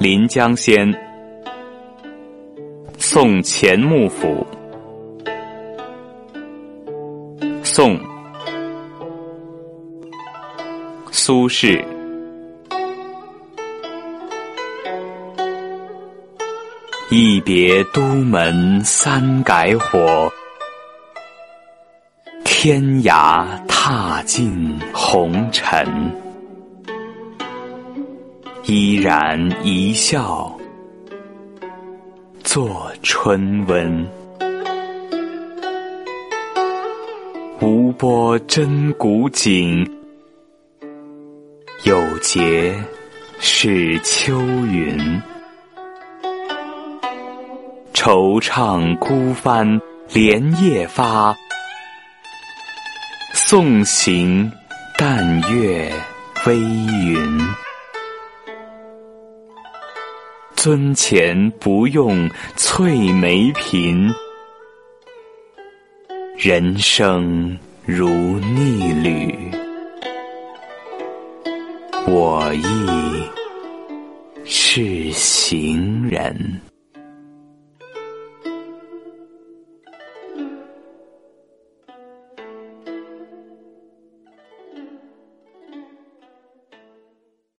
临江仙，宋钱穆府。宋，苏轼。一别都门三改火，天涯踏尽红尘。依然一笑作春温。无波真古井，有节是秋云。惆怅孤帆连夜发，送行淡月微云。尊前不用翠眉颦，人生如逆旅，我亦是行人。